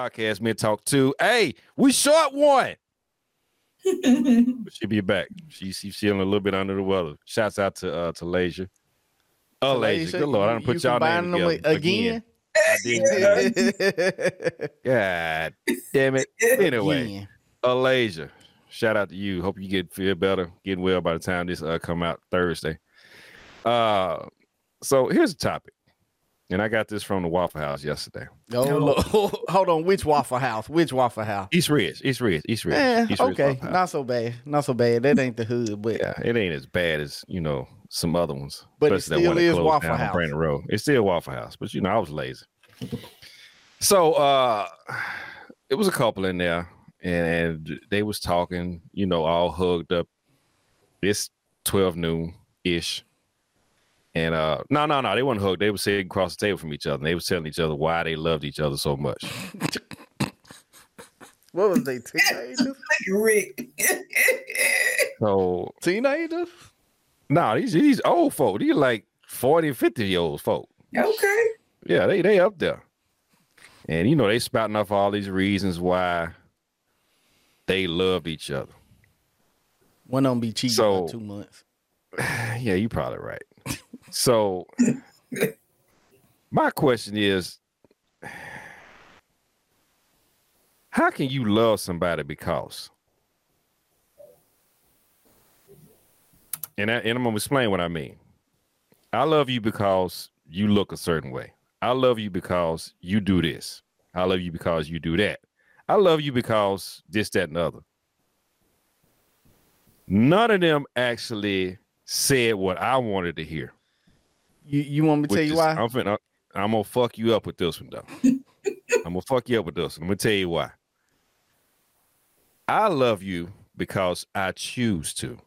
podcast, Men Talk 2. Hey, we short one. She'll be back. She, she's feeling a little bit under the weather. Shouts out to uh to Leisure. Oh, Leisure. Good Lord. I don't put y'all name together again. I did. God damn it. Anyway, Alasia, shout out to you. Hope you get feel better, getting well by the time this uh come out Thursday. Uh, so here's the topic, and I got this from the Waffle House yesterday. Oh, hold on. Which Waffle House? Which Waffle House? East Ridge. East Ridge. East Ridge. Eh, East Ridge okay, not so bad. Not so bad. That ain't the hood, but yeah, it ain't as bad as you know some other ones. But it still is Waffle House. Brainerd Road. It's still Waffle House, but you know I was lazy. So uh, it was a couple in there, and they was talking. You know, all hugged up. It's twelve noon ish and uh, no, no, no, they weren't hooked. They were sitting across the table from each other. And they were telling each other why they loved each other so much. what was they teenagers? Rick. so teenagers? No, nah, these these old folk. These like 40 and 50 year old folk. Okay. Yeah, they they up there. And you know, they spouting off all these reasons why they love each other. One of them be cheating so, for two months. Yeah, you probably right. So my question is how can you love somebody because and, I, and I'm gonna explain what I mean. I love you because you look a certain way. I love you because you do this. I love you because you do that. I love you because this, that, and other. None of them actually said what I wanted to hear. You you want me to tell you why? I'm finna, I'm gonna fuck you up with this one though. I'm gonna fuck you up with this one. I'm gonna tell you why. I love you because I choose to.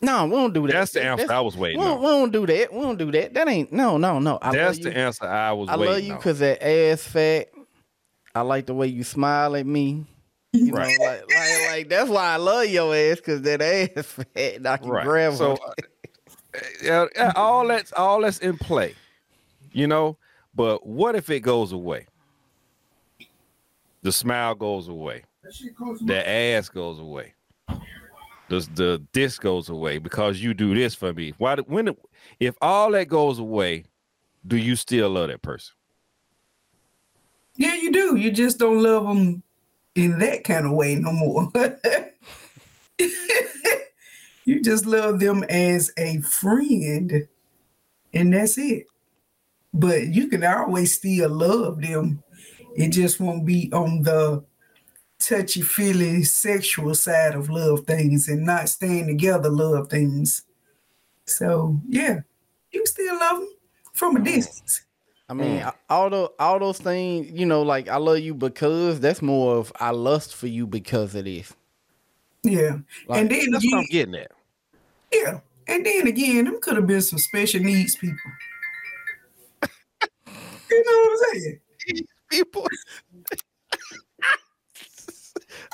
No, we don't do that. That's the answer That's, I was waiting. We don't, on. we don't do that. We don't do that. That ain't no, no, no. I That's the answer I was. I love you because that ass fat. I like the way you smile at me. You right. know, like, like, like, that's why I love your ass because that ass fat and I can right. grab so, uh, uh, all that's all that's in play, you know. But what if it goes away? The smile goes away. The ass goes away. The the this goes away because you do this for me. Why? When? If all that goes away, do you still love that person? Yeah, you do. You just don't love them in that kind of way no more. you just love them as a friend, and that's it. But you can always still love them. It just won't be on the touchy feely sexual side of love things and not staying together love things. So yeah, you still love them from a distance. I mean, mm. all the all those things, you know, like I love you because that's more of I lust for you because of this. Yeah, like, and then that's again, what I'm getting at. Yeah, and then again, them could have been some special needs people. you know what I'm saying? People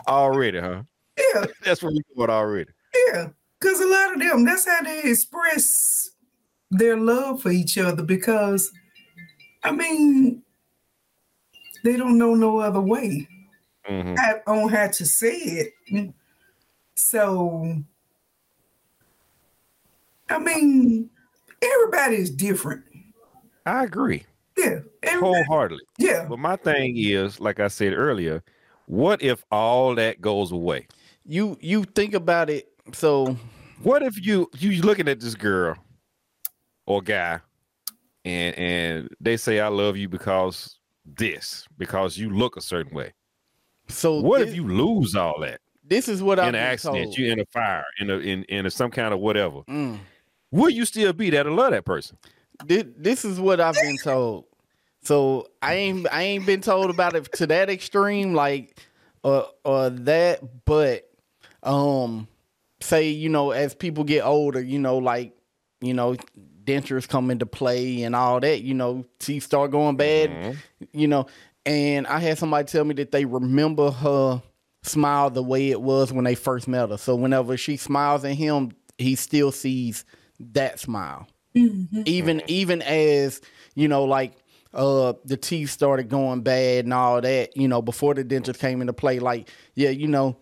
already, huh? Yeah, that's what we doing already. Yeah, because a lot of them, that's how they express their love for each other because I mean, they don't know no other way. Mm-hmm. I don't have to say it. So, I mean, everybody is different. I agree. Yeah. Wholeheartedly. Yeah. But my thing is, like I said earlier, what if all that goes away? You you think about it. So what if you you looking at this girl or guy and and they say I love you because this because you look a certain way. So what this, if you lose all that? This is what I'm in an accident, told. you in a fire, in a in in a, some kind of whatever. Mm. Will you still be there to love that person? This, this is what I've been told. So I ain't I ain't been told about it to that extreme, like uh or that, but um say, you know, as people get older, you know, like, you know, dentures come into play and all that, you know, teeth start going bad, mm-hmm. you know. And I had somebody tell me that they remember her smile the way it was when they first met her. So whenever she smiles at him, he still sees that smile. Mm-hmm. Even even as, you know, like uh, the teeth started going bad and all that, you know, before the dentures came into play, like, yeah, you know,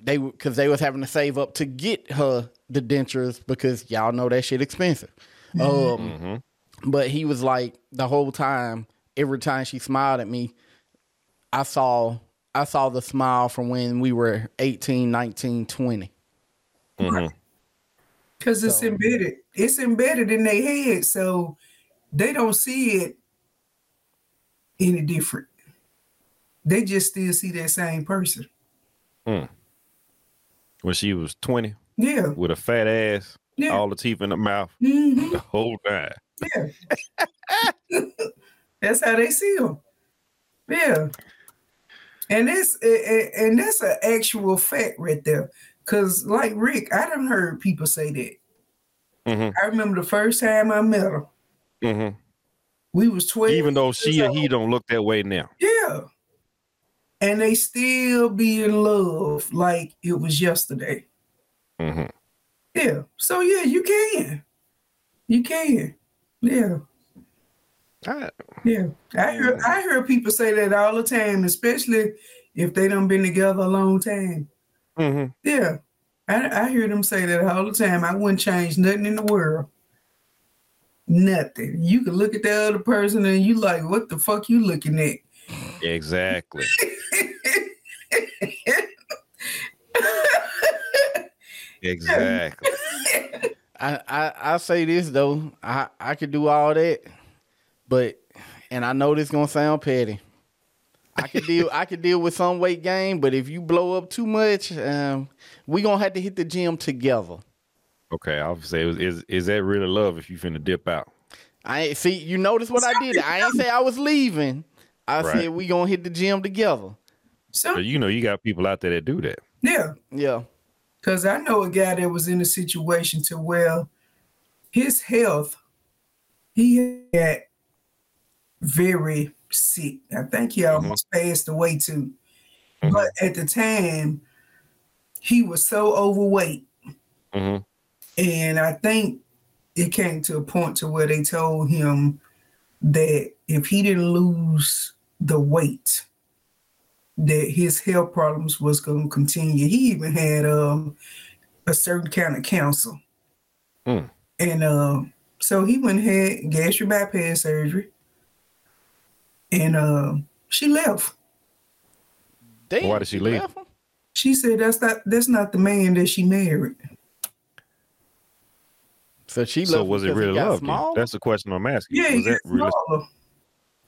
they because they was having to save up to get her the dentures because y'all know that shit expensive. Um, mm-hmm. but he was like the whole time, every time she smiled at me, I saw I saw the smile from when we were 18, 19, 20. Mm-hmm. Cause it's so, embedded. It's embedded in their head. So they don't see it any different. They just still see that same person. Mm. When she was 20? Yeah. With a fat ass, yeah. all the teeth in the mouth, mm-hmm. the whole time. Yeah. that's how they see them. Yeah. And this and that's an actual fact right there. Cause like Rick, I done heard people say that. Mm-hmm. I remember the first time I met her. Mm-hmm. We was 12. Even though she and he don't look that way now. Yeah. And they still be in love like it was yesterday. Mm-hmm. Yeah. So yeah, you can. You can. Yeah. I, yeah. I hear I hear people say that all the time, especially if they don't been together a long time. Mm-hmm. Yeah. I, I hear them say that all the time. I wouldn't change nothing in the world. Nothing. You can look at the other person and you like, what the fuck you looking at? Exactly. exactly. I, I I say this though, I I could do all that, but and I know this gonna sound petty. I could deal I could deal with some weight gain, but if you blow up too much, um, we gonna have to hit the gym together. Okay, I'll say is is that really love if you finna dip out? I see. You notice what I did. I ain't say I was leaving. I right. said we gonna hit the gym together. So you know you got people out there that do that. Yeah, yeah. Because I know a guy that was in a situation to where his health, he had very sick. I think he mm-hmm. almost mm-hmm. passed away too. Mm-hmm. But at the time, he was so overweight. Mm-hmm. And I think it came to a point to where they told him that if he didn't lose the weight, that his health problems was going to continue. He even had um, a certain kind of counsel. Mm. And uh, so he went and had gastric bypass surgery, and uh, she left. Damn, Why did she leave? She said that's not that's not the man that she married. So she so was it really love? That's the question I'm asking. Yeah, was that really...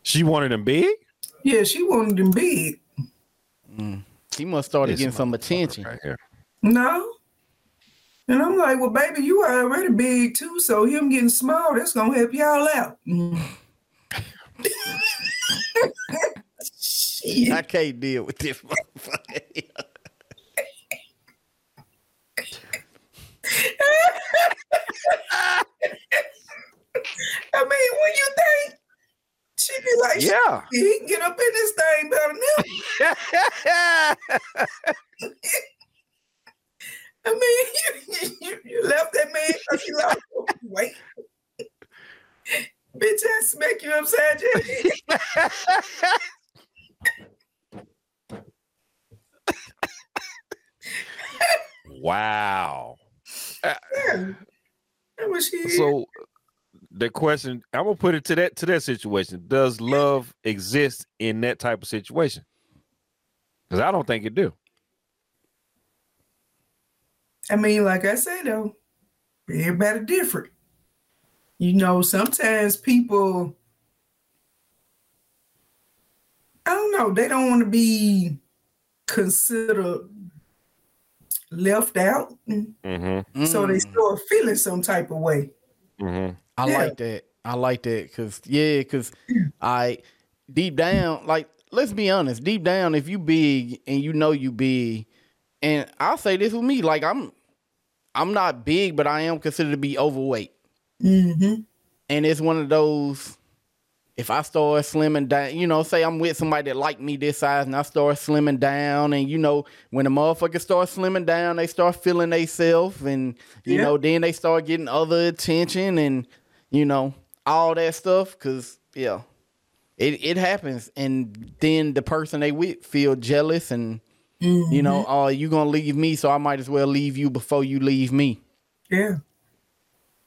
She wanted him big. Yeah, she wanted him big. Mm. He must start getting some attention. Right no. And I'm like, well, baby, you are already big too, so him getting small, that's gonna help y'all out. Mm. I can't deal with this motherfucker. I mean, when you think she be like, yeah, he can get up in this thing better now. I mean, you, you, you left that man because you lost oh, weight. Bitch, I smack you upside your head. wow. Yeah. So the question I'm gonna put it to that to that situation. Does love exist in that type of situation? Because I don't think it do. I mean, like I said though, everybody different. You know, sometimes people I don't know, they don't want to be considered left out. Mm-hmm. So they start feeling some type of way. Mm-hmm. I yeah. like that. I like that because yeah, because I deep down, like let's be honest, deep down, if you big and you know you big, and I'll say this with me, like I'm, I'm not big, but I am considered to be overweight. Mm-hmm. And it's one of those if I start slimming down, you know, say I'm with somebody that like me this size and I start slimming down and you know, when the motherfuckers start slimming down, they start feeling themselves and you yeah. know, then they start getting other attention and you know, all that stuff. Cause yeah. it it happens, and then the person they with feel jealous, and mm-hmm. you know, oh, you gonna leave me, so I might as well leave you before you leave me. Yeah.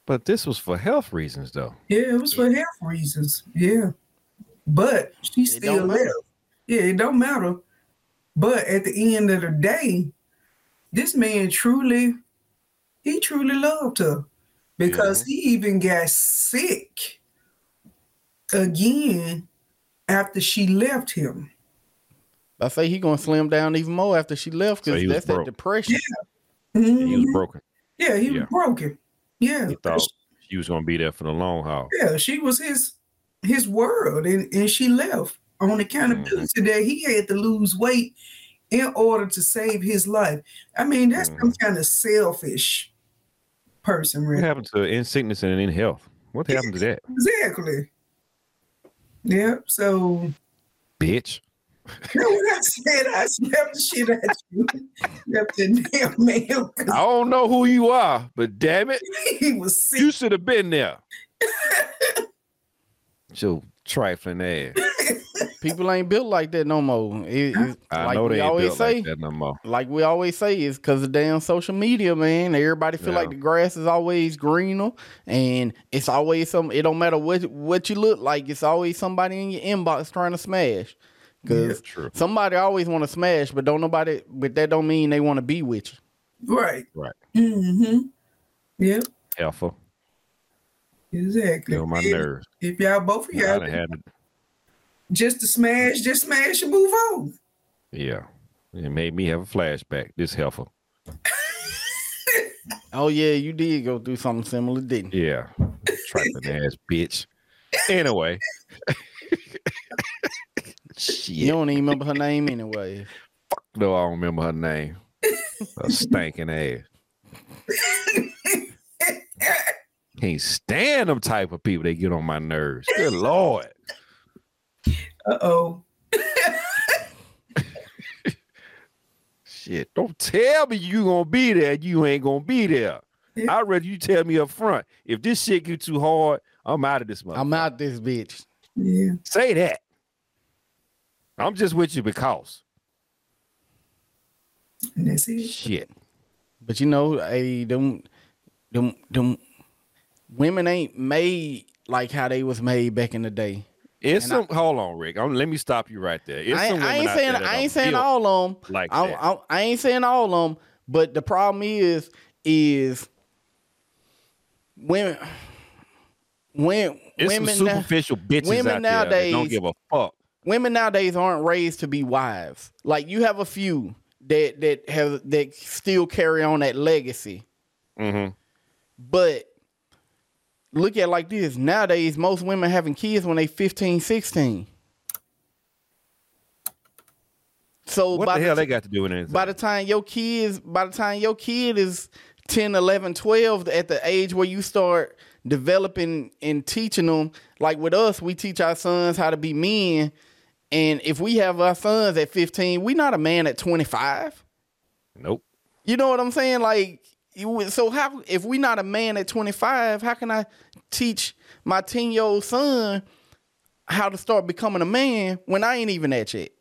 But this was for health reasons, though. Yeah, it was for health reasons. Yeah, but she still left. Yeah, it don't matter. But at the end of the day, this man truly, he truly loved her because yeah. he even got sick again after she left him. I say he gonna slim down even more after she left because so that's that depression. Yeah. Mm-hmm. He was broken. Yeah, he yeah. was broken. Yeah, he thought she was gonna be there for the long haul. Yeah, she was his his world, and, and she left on accountability mm-hmm. that he had to lose weight in order to save his life. I mean, that's mm-hmm. some kind of selfish person. Really. What happened to in sickness and in health? What happened to that? Exactly. Yeah. So, bitch. You know what I said? I slapped the shit at you. Slapped the damn man. I don't know who you are, but damn it, he was sick. You should have been there. Your trifling ass. People ain't built like that no more. It, I like know they always say, like that no more. Like we always say, it's because of damn social media, man. Everybody feel yeah. like the grass is always greener, and it's always some. It don't matter what what you look like. It's always somebody in your inbox trying to smash. Because yeah, somebody always want to smash, but don't nobody. But that don't mean they want to be with you. Right. Right. Mm-hmm. Yep. Alpha. Exactly. Feel my nerves. If y'all both of y'all had it. Just to smash, just smash and move on. Yeah. It made me have a flashback. This helpful. oh yeah, you did go through something similar, didn't you? Yeah. Trapping ass bitch. Anyway. Shit. You don't even remember her name anyway. Fuck no, I don't remember her name. a stinking ass. Can't stand them type of people. They get on my nerves. Good lord. Uh oh. Shit! Don't tell me you gonna be there. You ain't gonna be there. Yeah. I'd rather you tell me up front. If this shit get too hard, I'm out of this month. I'm out this bitch. Yeah. Say that. I'm just with you because. that's it. Shit. But you know, hey, them, them, them women ain't made like how they was made back in the day. It's and some. I, hold on, Rick. I'm, let me stop you right there. I, I, ain't saying I ain't saying all of them. Like I, I, I, ain't saying all of them. But the problem is, is women, when it's women superficial now, bitches women nowadays don't give a fuck. Women nowadays aren't raised to be wives. Like you have a few that that have that still carry on that legacy. Mm-hmm. But look at like this. Nowadays, most women having kids when they 15, 16. So what the hell the, they got to do with anything? By the time your kids, by the time your kid is 10, 11, 12, at the age where you start developing and teaching them, like with us, we teach our sons how to be men. And if we have our sons at 15, we not a man at 25. Nope. You know what I'm saying? Like so how if we not a man at 25 how can i teach my 10 year old son how to start becoming a man when i ain't even that yet?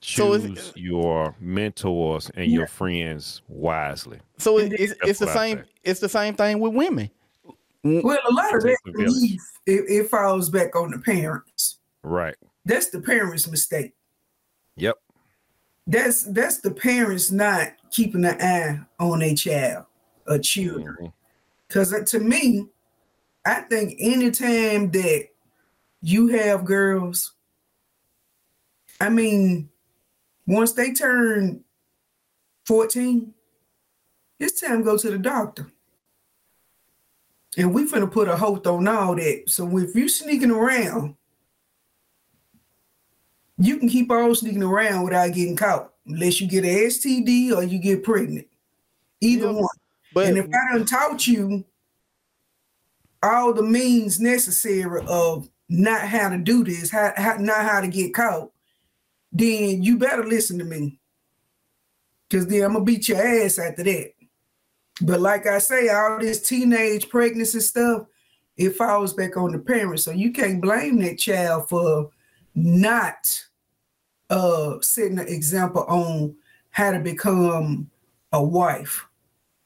Choose so your mentors and yeah. your friends wisely. So it, it's, it's the same it's the same thing with women. Well a lot of that belief it, it falls back on the parents. Right. That's the parents mistake. Yep that's that's the parents not keeping an eye on a child or children. Because mm-hmm. to me, I think anytime that you have girls, I mean, once they turn 14, it's time to go to the doctor. And we finna put a hold on all that. So if you sneaking around, you can keep on sneaking around without getting caught, unless you get an STD or you get pregnant. Either yeah, one. But and if I done taught you all the means necessary of not how to do this, how, how not how to get caught, then you better listen to me. Cause then I'm gonna beat your ass after that. But like I say, all this teenage pregnancy stuff, it falls back on the parents. So you can't blame that child for not uh setting an example on how to become a wife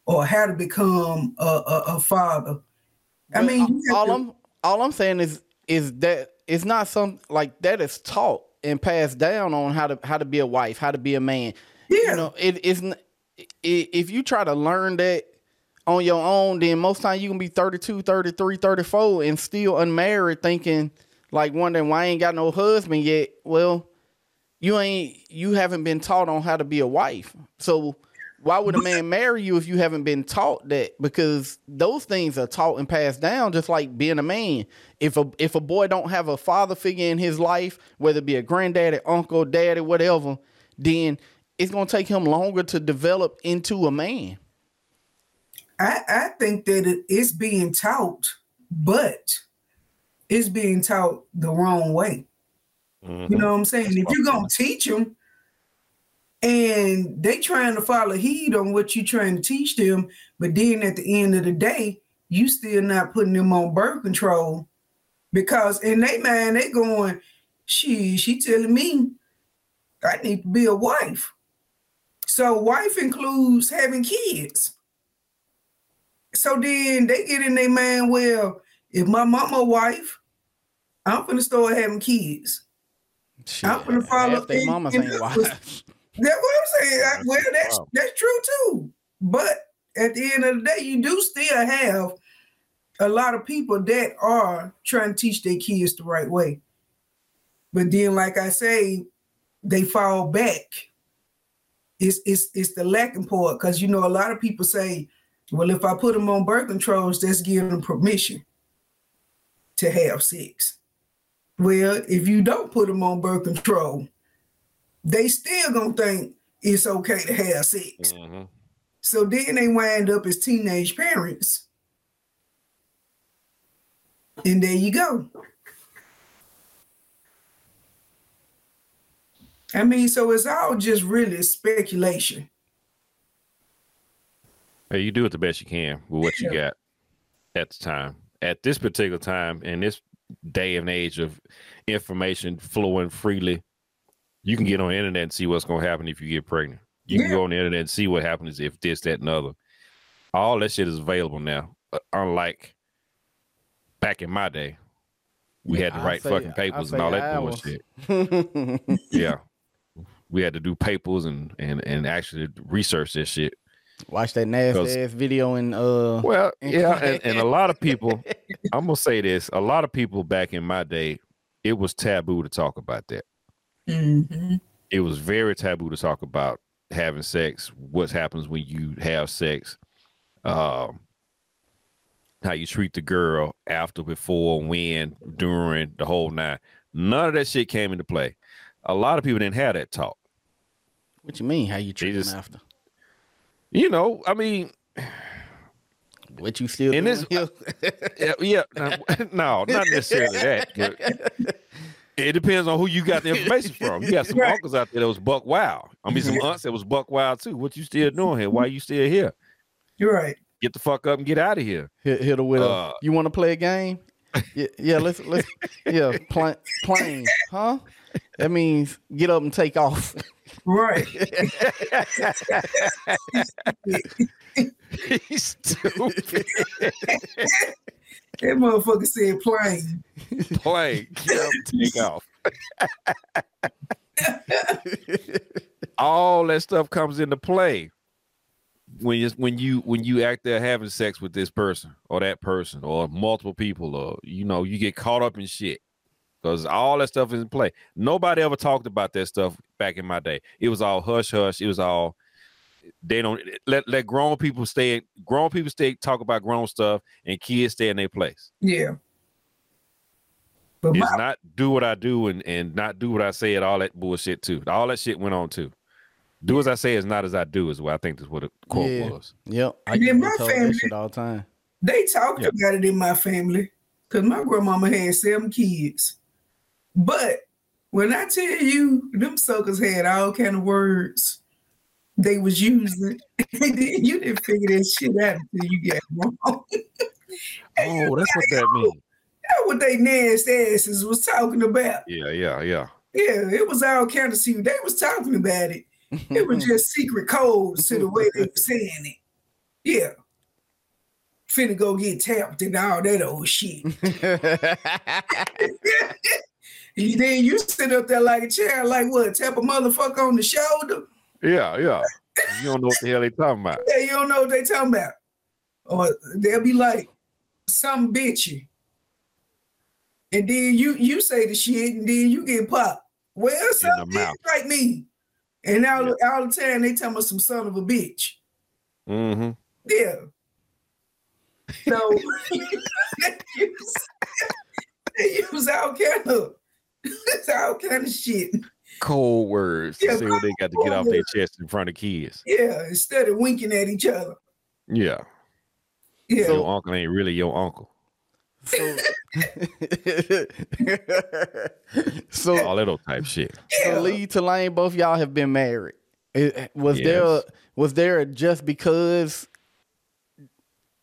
or how to become a, a, a father. I mean, all to, I'm all I'm saying is is that it's not some like that is taught and passed down on how to how to be a wife, how to be a man. Yeah. You know, it isn't if you try to learn that on your own, then most time you can be 32, 33, 34 and still unmarried thinking like wondering why I ain't got no husband yet. Well, you ain't you haven't been taught on how to be a wife. So why would a man marry you if you haven't been taught that? Because those things are taught and passed down, just like being a man. If a if a boy don't have a father figure in his life, whether it be a granddaddy, uncle, daddy, whatever, then it's gonna take him longer to develop into a man. I, I think that it is being taught, but it's being taught the wrong way. Mm-hmm. You know what I'm saying? That's if you're gonna teach them and they trying to follow heed on what you trying to teach them, but then at the end of the day, you still not putting them on birth control because in their mind they going, she she telling me I need to be a wife. So wife includes having kids. So then they get in their mind, well, if my mama wife, I'm gonna start having kids. Shit, I'm gonna follow their mama's ain't wife. That's what I'm saying. I, well, that's that's true too. But at the end of the day, you do still have a lot of people that are trying to teach their kids the right way. But then, like I say, they fall back. It's it's it's the lacking part because you know a lot of people say, well, if I put them on birth controls, that's giving them permission to have sex. Well, if you don't put them on birth control, they still gonna think it's okay to have sex. Mm-hmm. So then they wind up as teenage parents. And there you go. I mean, so it's all just really speculation. Hey, you do it the best you can with what you got at the time. At this particular time, in this day and age of information flowing freely, you can get on the internet and see what's going to happen if you get pregnant. You yeah. can go on the internet and see what happens if this, that, and other. All that shit is available now. Uh, unlike back in my day, we yeah, had to write fucking papers and all that bullshit. yeah, we had to do papers and and and actually research this shit. Watch that nasty ass video and uh. Well, yeah, and, and a lot of people. I'm gonna say this: a lot of people back in my day, it was taboo to talk about that. Mm-hmm. It was very taboo to talk about having sex, what happens when you have sex, um, how you treat the girl after, before, when, during, the whole nine. None of that shit came into play. A lot of people didn't have that talk. What you mean? How you treat just, them after? You know, I mean, what you still in doing? this? yeah, yeah, no, not necessarily that. It depends on who you got the information from. You got some right. uncles out there that was buck wild. I mean, some aunts that was buck wild too. What you still doing here? Why you still here? You're right. Get the fuck up and get out of here. Hit, hit her with uh, a. You want to play a game? yeah, yeah. Let's let's yeah. Play, playing, huh? That means get up and take off. Right. He's stupid. That motherfucker said plane. Plane. take off. All that stuff comes into play when you when you when you act there having sex with this person or that person or multiple people or you know you get caught up in shit because all that stuff is in play. Nobody ever talked about that stuff back in my day. It was all hush hush. It was all they don't let let grown people stay. Grown people stay talk about grown stuff, and kids stay in their place. Yeah. But it's my, not do what I do and and not do what I say and all that bullshit too. All that shit went on too. Do as I say is not as I do is what I think is what the quote yeah. was. Yep. I get my family shit all the time. They talked yep. about it in my family because my grandmama had seven kids. But when I tell you, them suckers had all kind of words they was using. you didn't figure that shit out until you got wrong. oh, that's what that means. That's what they nasty asses was talking about. Yeah, yeah, yeah. Yeah, it was all kind of secret. They was talking about it. It was just secret codes to the way they were saying it. Yeah. Finna go get tapped and all that old shit. Then you sit up there like a chair, like what? Tap a motherfucker on the shoulder? Yeah, yeah. You don't know what the hell they talking about. Yeah, you don't know what they talking about. Or they'll be like, some bitchy. And then you you say the shit and then you get popped. Well, some bitch like me. And all, yeah. all the time they tell me some son of a bitch. Mm-hmm. Yeah. So they use all kind of all kind of shit. Cold words yeah, to see what they got to get off their chest in front of kids. Yeah, instead of winking at each other. Yeah. Yeah. Your uncle ain't really your uncle. So, so all that old type shit. So Lee Tulane, both y'all have been married. It, Was yes. there was there just because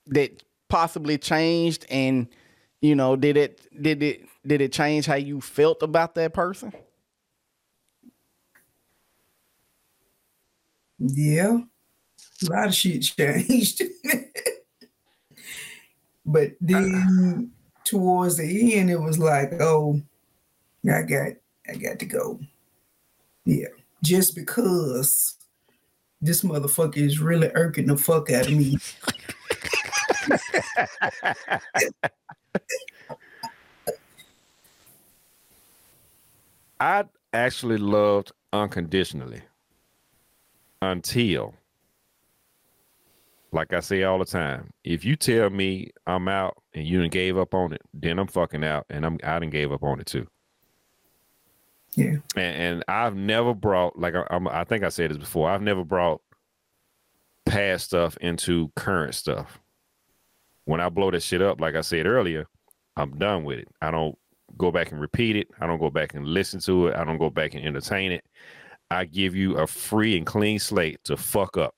that possibly changed and you know did it did it did it change how you felt about that person? Yeah, a lot of shit changed. but then towards the end, it was like, oh, I got I got to go. Yeah, just because this motherfucker is really irking the fuck out of me. I actually loved unconditionally until, like I say all the time, if you tell me I'm out and you didn't gave up on it, then I'm fucking out and I'm I didn't gave up on it too. Yeah. And, and I've never brought like I, I'm, I think I said this before. I've never brought past stuff into current stuff. When I blow that shit up, like I said earlier, I'm done with it. I don't go back and repeat it. I don't go back and listen to it. I don't go back and entertain it. I give you a free and clean slate to fuck up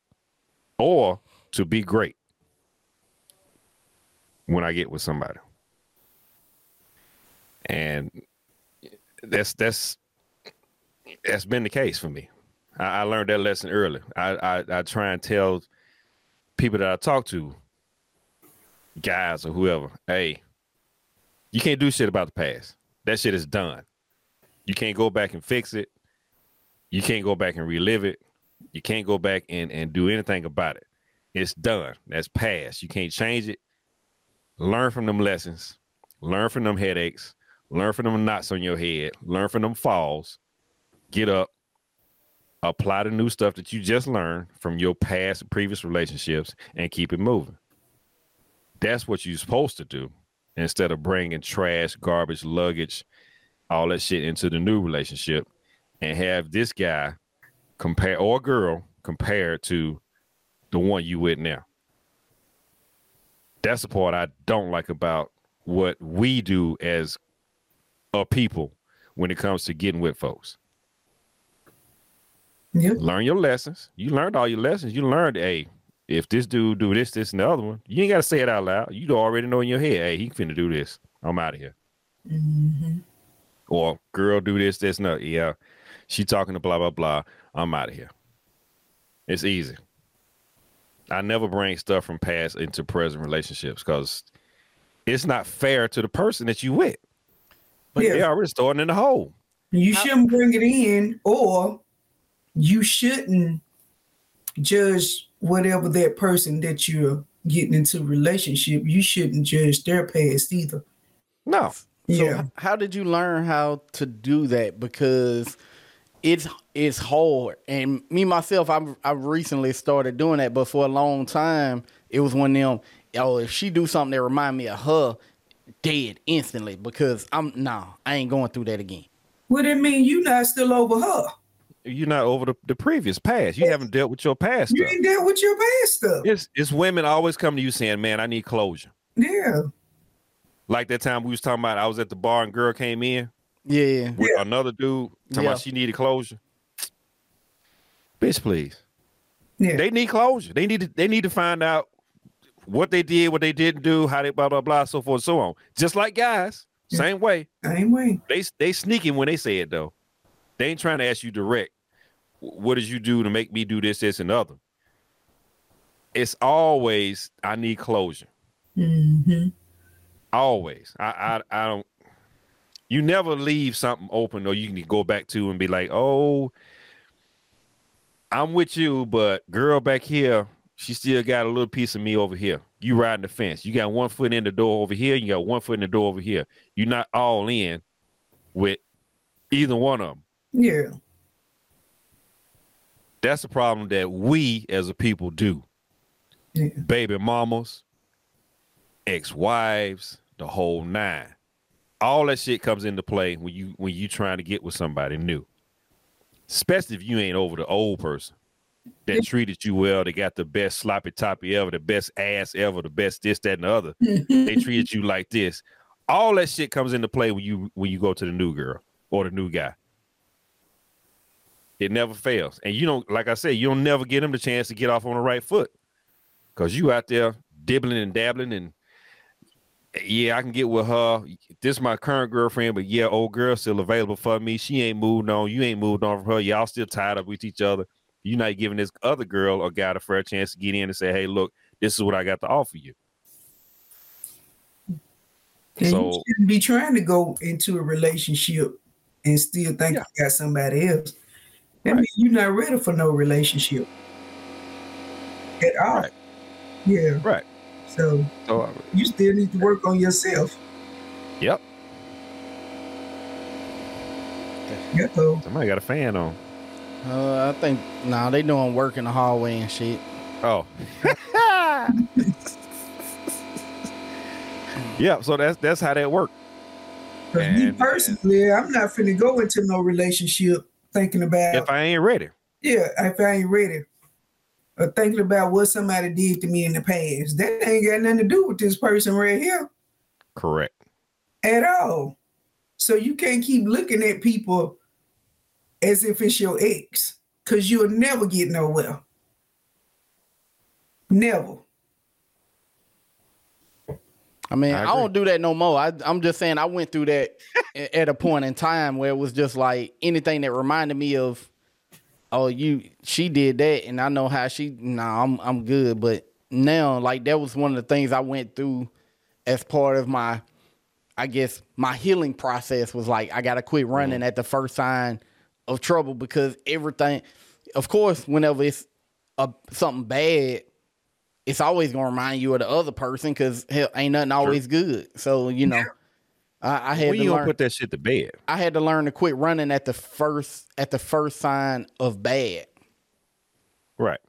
or to be great when I get with somebody. And that's that's that's been the case for me. I, I learned that lesson early. I, I I try and tell people that I talk to, guys or whoever, hey, you can't do shit about the past. That shit is done. You can't go back and fix it. You can't go back and relive it. You can't go back and, and do anything about it. It's done. That's past. You can't change it. Learn from them lessons. Learn from them headaches. Learn from them knots on your head. Learn from them falls. Get up. Apply the new stuff that you just learned from your past previous relationships and keep it moving. That's what you're supposed to do instead of bringing trash, garbage, luggage, all that shit into the new relationship and have this guy compare or girl compared to the one you with now. That's the part I don't like about what we do as a people when it comes to getting with folks. Yep. Learn your lessons. You learned all your lessons. You learned, hey, if this dude do this, this, and the other one, you ain't got to say it out loud. You already know in your head, hey, he finna do this. I'm out of here. Mm-hmm. Or girl, do this, this, no. Yeah, she talking to blah blah blah. I'm out of here. It's easy. I never bring stuff from past into present relationships because it's not fair to the person that you with. But yeah. they already starting in the hole. You shouldn't bring it in, or you shouldn't judge whatever that person that you're getting into relationship. You shouldn't judge their past either. No. Yeah. So how did you learn how to do that? Because it's it's hard. And me myself, I've I recently started doing that, but for a long time, it was one of them. Oh, if she do something that remind me of her, dead instantly because I'm nah, I ain't going through that again. What it mean you not still over her? You're not over the, the previous past. You haven't dealt with your past. You ain't dealt with your past stuff. It's it's women always come to you saying, "Man, I need closure." Yeah. Like that time we was talking about, I was at the bar and girl came in. Yeah. With yeah. another dude talking yeah. about she needed closure. Bitch, please. Yeah. They need closure. They need to they need to find out what they did, what they didn't do, how they blah blah blah, so forth, and so on. Just like guys, same way. Same way. They they sneaking when they say it though. They ain't trying to ask you direct. What did you do to make me do this, this, and other? It's always I need closure. Mm-hmm. Always. I, I I don't. You never leave something open, or you can go back to and be like, "Oh, I'm with you, but girl back here, she still got a little piece of me over here. You riding the fence. You got one foot in the door over here. You got one foot in the door over here. You're not all in with either one of them. Yeah. That's the problem that we as a people do. Yeah. Baby mamas, ex-wives, the whole nine. All that shit comes into play when you when you trying to get with somebody new. Especially if you ain't over the old person that treated you well. They got the best sloppy toppy ever, the best ass ever, the best this, that, and the other. they treated you like this. All that shit comes into play when you when you go to the new girl or the new guy. It never fails. And you don't, like I said, you don't never get them the chance to get off on the right foot. Cause you out there dibbling and dabbling and yeah, I can get with her. This is my current girlfriend, but yeah, old girl still available for me. She ain't moved on. You ain't moved on from her. Y'all still tied up with each other. You're not giving this other girl or guy a fair chance to get in and say, "Hey, look, this is what I got to offer you." And so, you shouldn't be trying to go into a relationship and still think yeah. you got somebody else. That right. means you're not ready for no relationship at all. Right. Yeah. Right. So, so uh, you still need to work on yourself. Yep. Yep. Somebody got a fan on. Uh, I think nah, they doing work in the hallway and shit. Oh. yeah, so that's that's how that work. me personally, I'm not finna go into no relationship thinking about if I ain't ready. Yeah, if I ain't ready or thinking about what somebody did to me in the past. That ain't got nothing to do with this person right here. Correct. At all. So you can't keep looking at people as if it's your ex, because you'll never get nowhere. Never. I mean, I, I, don't do that no more. I, am just saying I went through that at a point in time where it was just like anything that reminded me of oh, you she did that, and I know how she. Nah, I'm I'm good. But now, like that was one of the things I went through as part of my, I guess my healing process was like I got to quit running mm-hmm. at the first sign of trouble because everything, of course, whenever it's a something bad, it's always gonna remind you of the other person because ain't nothing always sure. good. So you know. I, I had when to you learn, put that shit to bed. I had to learn to quit running at the first at the first sign of bad. Right.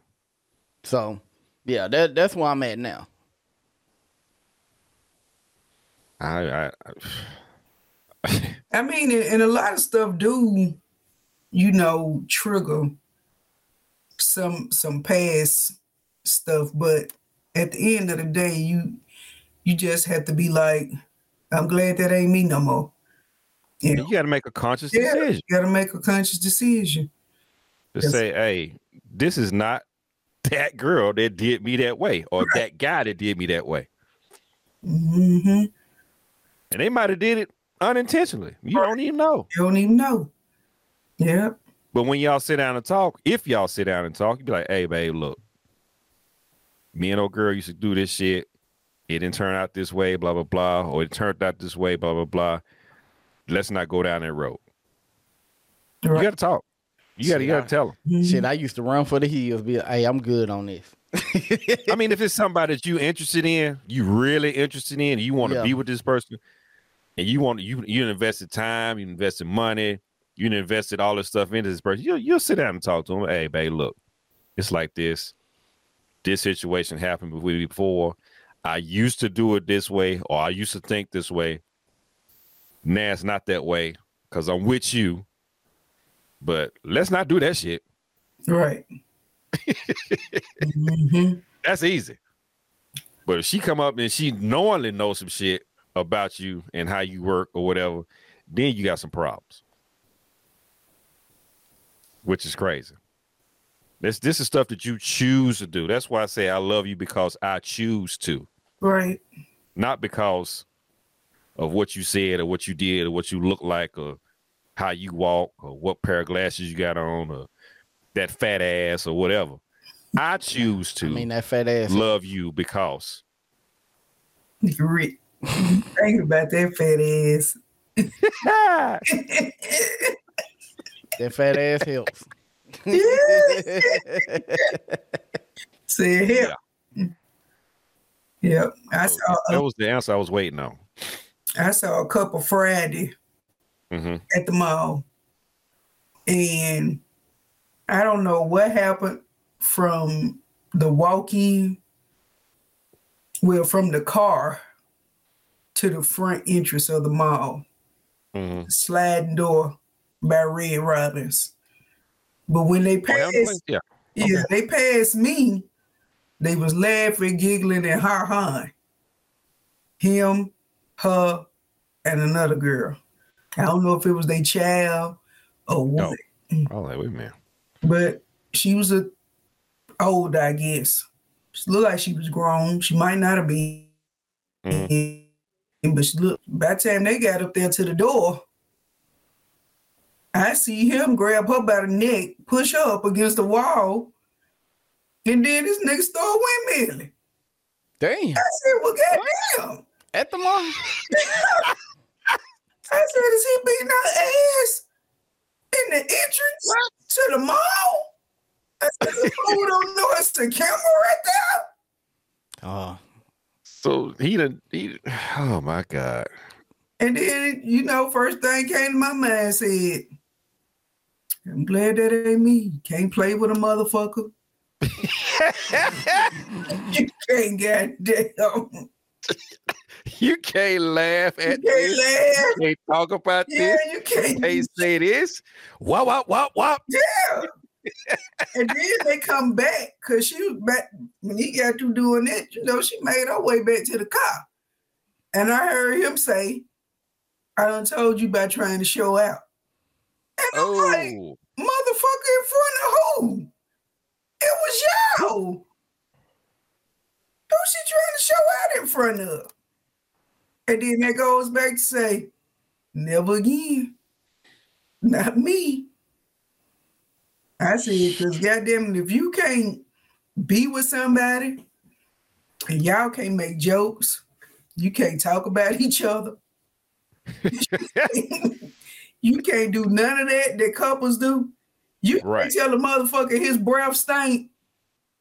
So, yeah, that that's where I'm at now. I I, I mean, and a lot of stuff do, you know, trigger some some past stuff, but at the end of the day, you you just have to be like, I'm glad that ain't me no more. You, know? you got to make a conscious yeah, decision. You got to make a conscious decision. To say, hey, this is not that girl that did me that way, or right. that guy that did me that way. Mm-hmm. And they might have did it unintentionally. You right. don't even know. You don't even know. Yeah. But when y'all sit down and talk, if y'all sit down and talk, you be like, hey, babe, look, me and old girl used to do this shit it didn't turn out this way, blah blah blah, or it turned out this way, blah blah blah. Let's not go down that road. Right. You got to talk. You got to you got to tell them. Shit, I used to run for the hills. Be like, hey, I'm good on this. I mean, if it's somebody that you interested in, you really interested in, you want to yeah. be with this person, and you want you you invested time, you invested money, you invested all this stuff into this person, you'll you'll sit down and talk to them. Hey, babe, look, it's like this. This situation happened with me before. I used to do it this way, or I used to think this way. Now it's not that way because I'm with you. But let's not do that shit. Right. mm-hmm. That's easy. But if she come up and she knowingly knows some shit about you and how you work or whatever, then you got some problems. Which is crazy. This this is stuff that you choose to do. That's why I say I love you because I choose to. Right. Not because of what you said or what you did or what you look like or how you walk or what pair of glasses you got on or that fat ass or whatever. I choose to I mean that fat ass love you because Rick, think about that fat ass. that fat ass helps. Say help. Yeah. Yep. I saw uh, that was the answer I was waiting on. I saw a couple Friday mm-hmm. at the mall. And I don't know what happened from the walk-in, well, from the car to the front entrance of the mall. Mm-hmm. Sliding door by Red Robins. But when they passed, yeah, okay. yeah, they passed me, they was laughing, giggling, and ha ha. Him, her, and another girl. I don't know if it was their child or what. Oh, oh like, wait a minute. But she was a old, I guess. She looked like she was grown. She might not have been. Mm-hmm. But she looked, by the time they got up there to the door, I see him grab her by the neck, push her up against the wall, and then this nigga start windmilling. Damn. I said, well, goddamn. At the mall? I said, is he beating her ass in the entrance what? to the mall? I said, the fool don't know it's the camera right there. Oh. So he didn't, he, oh my God. And then, you know, first thing came to my mind said, I'm glad that ain't me. You Can't play with a motherfucker. you can't goddamn. You can't laugh at you can't this. Laugh. You can't talk about yeah, this. You can't. You can't say this. Wop, wop, wop, wop. Yeah. and then they come back because she was back when he got through doing it. You know, she made her way back to the car. And I heard him say, I done told you about trying to show out. And I'm oh. like, motherfucker in front of who? It was y'all. Who's she trying to show out in front of? And then that goes back to say, never again. Not me. I said, because goddamn it, if you can't be with somebody and y'all can't make jokes, you can't talk about each other. You can't do none of that that couples do. You right. can't tell the motherfucker his breath stink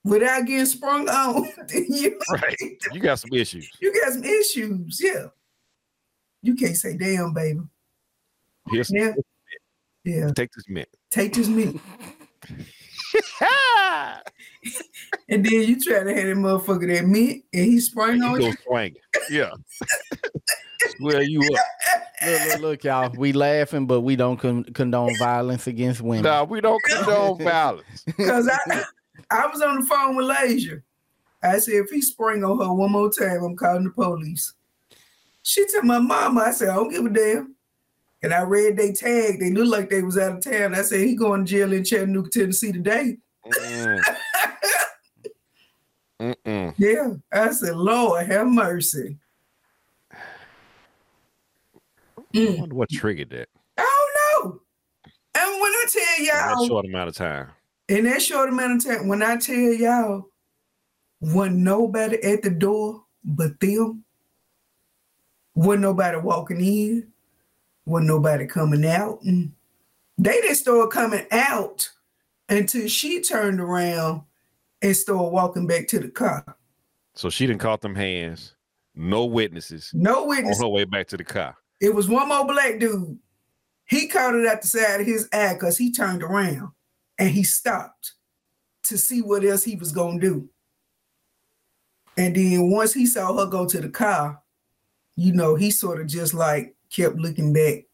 without getting sprung on. you, right. You got some issues. You got some issues, yeah. You can't say, damn, baby. Here's yeah. yeah. Take this mint. Take this mint. and then you try to have that motherfucker that mint and he sprung on you. Swing. Yeah. Swear you up. Look, look, look, y'all. We laughing, but we don't con- condone violence against women. No, we don't condone violence. Because I, I was on the phone with Lasia. I said, if he spring on her one more time, I'm calling the police. She told my mama, I said, I don't give a damn. And I read they tag. They looked like they was out of town. I said, he going to jail in Chattanooga, Tennessee today. Mm. Mm-mm. Yeah. I said, Lord, have mercy. Mm. I wonder what triggered that. I don't know. And when I tell y'all, in that short amount of time. In that short amount of time, when I tell y'all, wasn't nobody at the door but them. Wasn't nobody walking in. Wasn't nobody coming out. And they didn't start coming out until she turned around and started walking back to the car. So she didn't caught them hands. No witnesses. No witnesses. On her way back to the car. It was one more black dude. He caught it at the side of his eye because he turned around and he stopped to see what else he was gonna do. And then once he saw her go to the car, you know, he sort of just like kept looking back,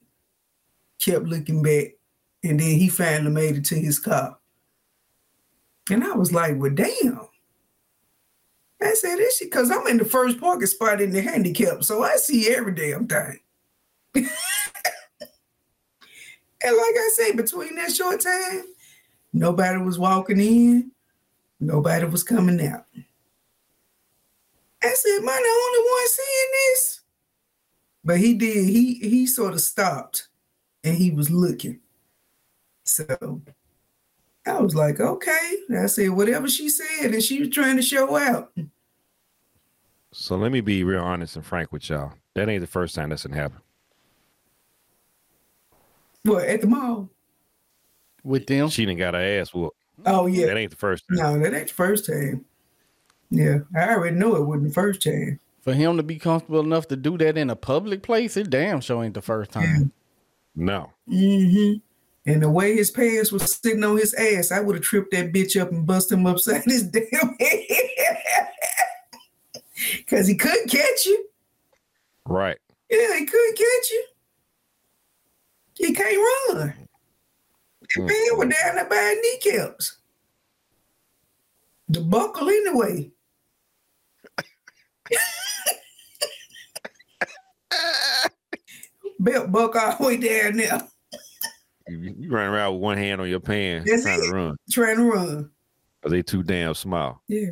kept looking back, and then he finally made it to his car. And I was like, well, damn. I said, is she? Because I'm in the first parking spot in the handicap, so I see every damn thing. and like I said, between that short time, Nobody was walking in. Nobody was coming out. I said, "Am I the only one seeing this?" But he did. He he sort of stopped, and he was looking. So I was like, "Okay." I said, "Whatever she said," and she was trying to show out. So let me be real honest and frank with y'all. That ain't the first time that's gonna happen. What at the mall? With them? She didn't got her ass whooped. Oh yeah. That ain't the first time. No, that ain't the first time. Yeah, I already knew it wasn't the first time. For him to be comfortable enough to do that in a public place, it damn sure ain't the first time. No. Mm-hmm. And the way his pants was sitting on his ass, I would have tripped that bitch up and bust him upside his damn head. Cause he couldn't catch you. Right. Yeah, he couldn't catch you. He can't run. The man was down there by kneecaps. The buckle anyway. Belt buckle all the way down there. You, you run around with one hand on your pants That's trying it. to run. Trying to run. Cause they too damn small. Yeah.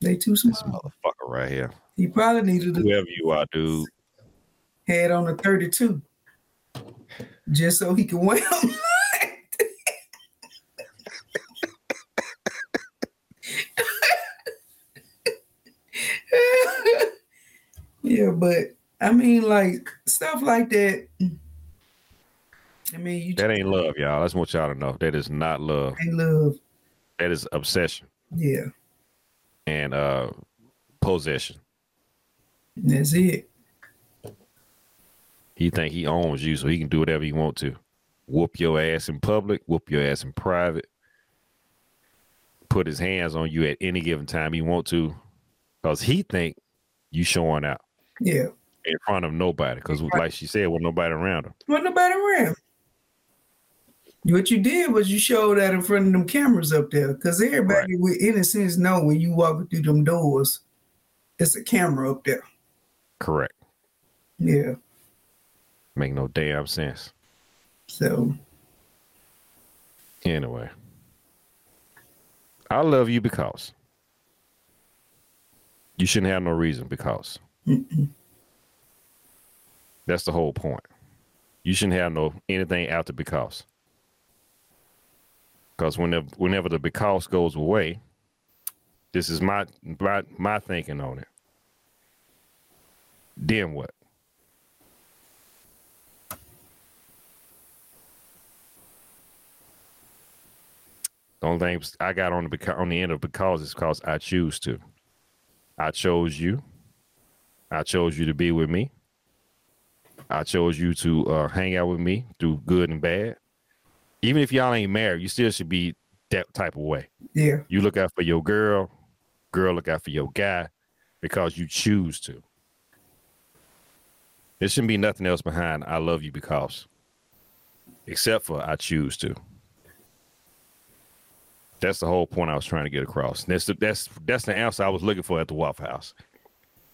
They too small. This motherfucker right here. He probably needed to whoever you are, dude. Had on a 32. Just so he can win. yeah, but I mean, like stuff like that. I mean, you that ain't love, y'all. That's what y'all to know. That is not love. Ain't love. That is obsession. Yeah. And uh possession. That's it. He think he owns you, so he can do whatever he want to. Whoop your ass in public, whoop your ass in private. Put his hands on you at any given time he want to, because he think you showing out. Yeah. In front of nobody, because right. like she said, with nobody around him. With nobody around. What you did was you showed that in front of them cameras up there, because everybody right. with innocence know when you walk through them doors, it's a camera up there. Correct. Yeah. Make no damn sense. So anyway. I love you because you shouldn't have no reason because Mm-mm. that's the whole point. You shouldn't have no anything after because. Because whenever whenever the because goes away, this is my my my thinking on it. Then what? The only thing I got on the on the end of because is because I choose to. I chose you. I chose you to be with me. I chose you to uh, hang out with me through good and bad. Even if y'all ain't married, you still should be that type of way. Yeah. You look out for your girl, girl look out for your guy because you choose to. There shouldn't be nothing else behind I love you because, except for I choose to. That's the whole point I was trying to get across. That's the, that's that's the answer I was looking for at the Waffle House.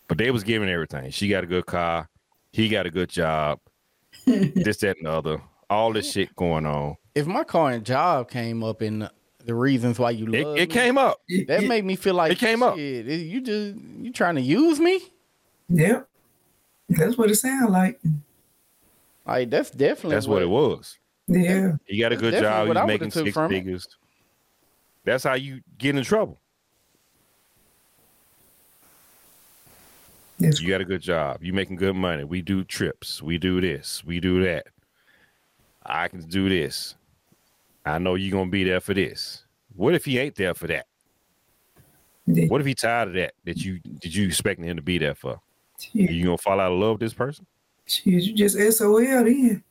But they was giving everything. She got a good car. He got a good job. this, that, and the other. All this shit going on. If my car and job came up in the, the reasons why you love it, it came up. That made me feel like it came up. You just you trying to use me? Yep. That's what it sounded like. Like that's definitely that's what, what, it was. Yeah. He got a good job. He's making six figures. That's how you get in trouble. You got a good job. You making good money. We do trips. We do this. We do that. I can do this. I know you're gonna be there for this. What if he ain't there for that? What if he tired of that? That you did you expecting him to be there for? Yeah. You gonna fall out of love with this person? Jeez, you just SOL then.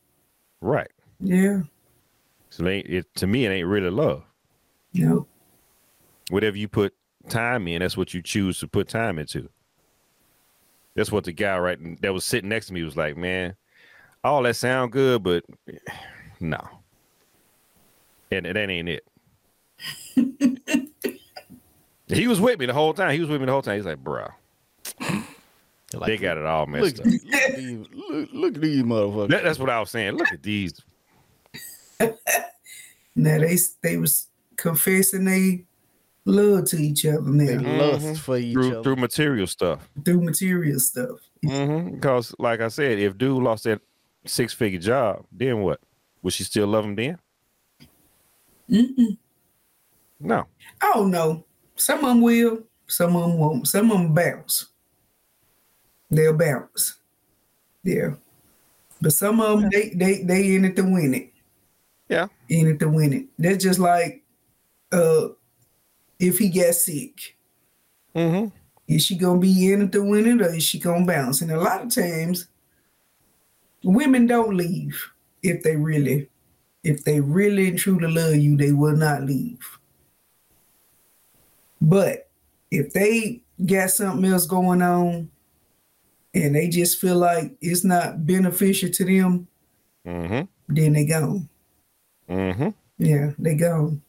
Right. Yeah. So it, it, to me, it ain't really love. No. Whatever you put time in, that's what you choose to put time into. That's what the guy right that was sitting next to me was like, man, all that sound good, but eh, no. And that ain't it. he was with me the whole time. He was with me the whole time. He's like, bro. Like, they got it all messed look, up. Look at these, look, look at these motherfuckers. That, that's what I was saying. Look at these. now they they was confessing they love to each other now. They lust mm-hmm. for each through, other through material stuff. Through material stuff. Mm-hmm. Because, like I said, if dude lost that six figure job, then what? Would she still love him then? Mm-mm. No. Oh no. Some of them will, some of them won't. Some of them bounce. They'll bounce. Yeah. But some of them, they they they in it to win it. Yeah. In it to win it. That's just like uh if he gets sick. Mm-hmm. Is she gonna be in it to win it or is she gonna bounce? And a lot of times women don't leave if they really if they really and truly love you, they will not leave. But if they got something else going on and they just feel like it's not beneficial to them, mm-hmm. then they gone. Mm-hmm. Yeah, they gone.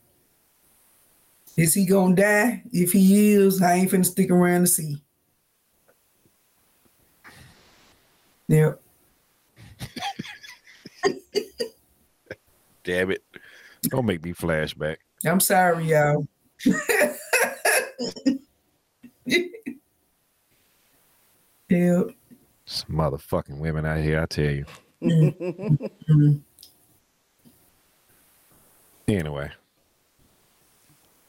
Is he gonna die? If he is, I ain't finna stick around to see. Yep. Damn it. Don't make me flashback. I'm sorry, y'all. yep. Some motherfucking women out here, I tell you. Mm-hmm. Anyway,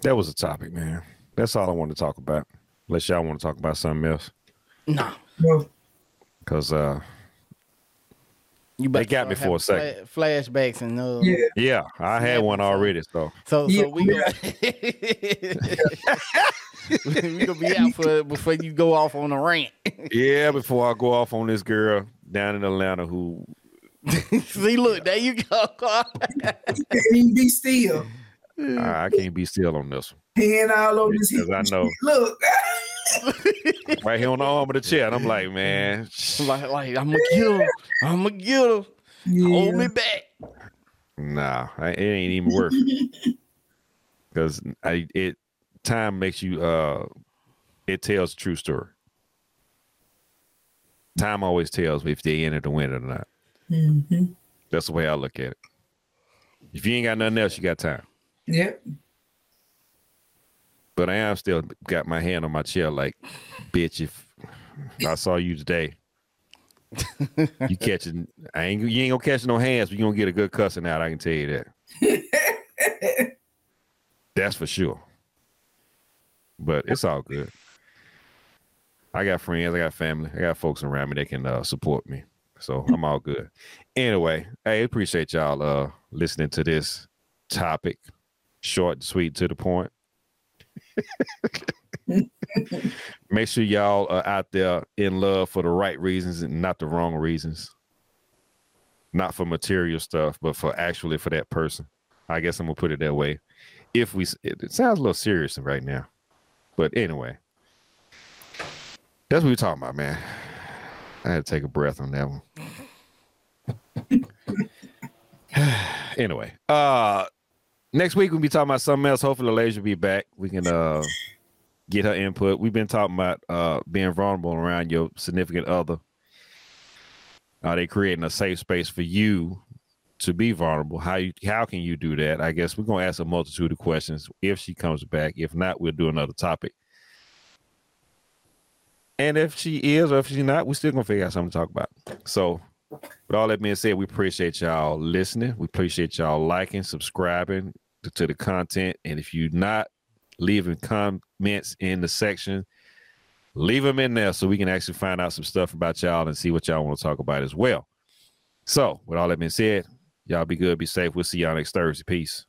that was a topic, man. That's all I wanted to talk about. Unless y'all want to talk about something else. No. No. Because uh, you they got me for a second. flashbacks and uh, yeah, yeah, I had one already. So, so, so yeah. we gonna, we gonna be out for before you go off on a rant. yeah, before I go off on this girl down in Atlanta who. See, look, there you go. He be still. I can't be still on this one. Hand all over this. Because I know. Look. right here on the arm of the chair. And I'm like, man. Like, like I'm gonna kill him. I'm gonna kill him. Yeah. Hold me back. Nah, it ain't even worth it. Because I it time makes you uh it tells true story. Time always tells me if they enter the win or not. Mm-hmm. That's the way I look at it. If you ain't got nothing else, you got time. Yep. But I am still got my hand on my chair, like, bitch, if I saw you today, you catching I ain't you ain't gonna catch no hands, but you gonna get a good cussing out, I can tell you that. That's for sure. But it's all good. I got friends, I got family, I got folks around me that can uh, support me. So I'm all good. Anyway, I appreciate y'all uh, listening to this topic. Short, sweet, to the point. Make sure y'all are out there in love for the right reasons and not the wrong reasons. Not for material stuff, but for actually for that person. I guess I'm gonna put it that way. If we, it, it sounds a little serious right now, but anyway, that's what we're talking about, man. I had to take a breath on that one. anyway, uh, next week we'll be talking about something else. Hopefully, Elijah will be back. We can uh get her input. We've been talking about uh being vulnerable around your significant other. Are they creating a safe space for you to be vulnerable? How you how can you do that? I guess we're gonna ask a multitude of questions if she comes back. If not, we'll do another topic. And if she is or if she's not, we're still gonna figure out something to talk about. So with all that being said, we appreciate y'all listening. We appreciate y'all liking, subscribing to the content. And if you're not leaving comments in the section, leave them in there so we can actually find out some stuff about y'all and see what y'all want to talk about as well. So, with all that being said, y'all be good, be safe. We'll see y'all next Thursday. Peace.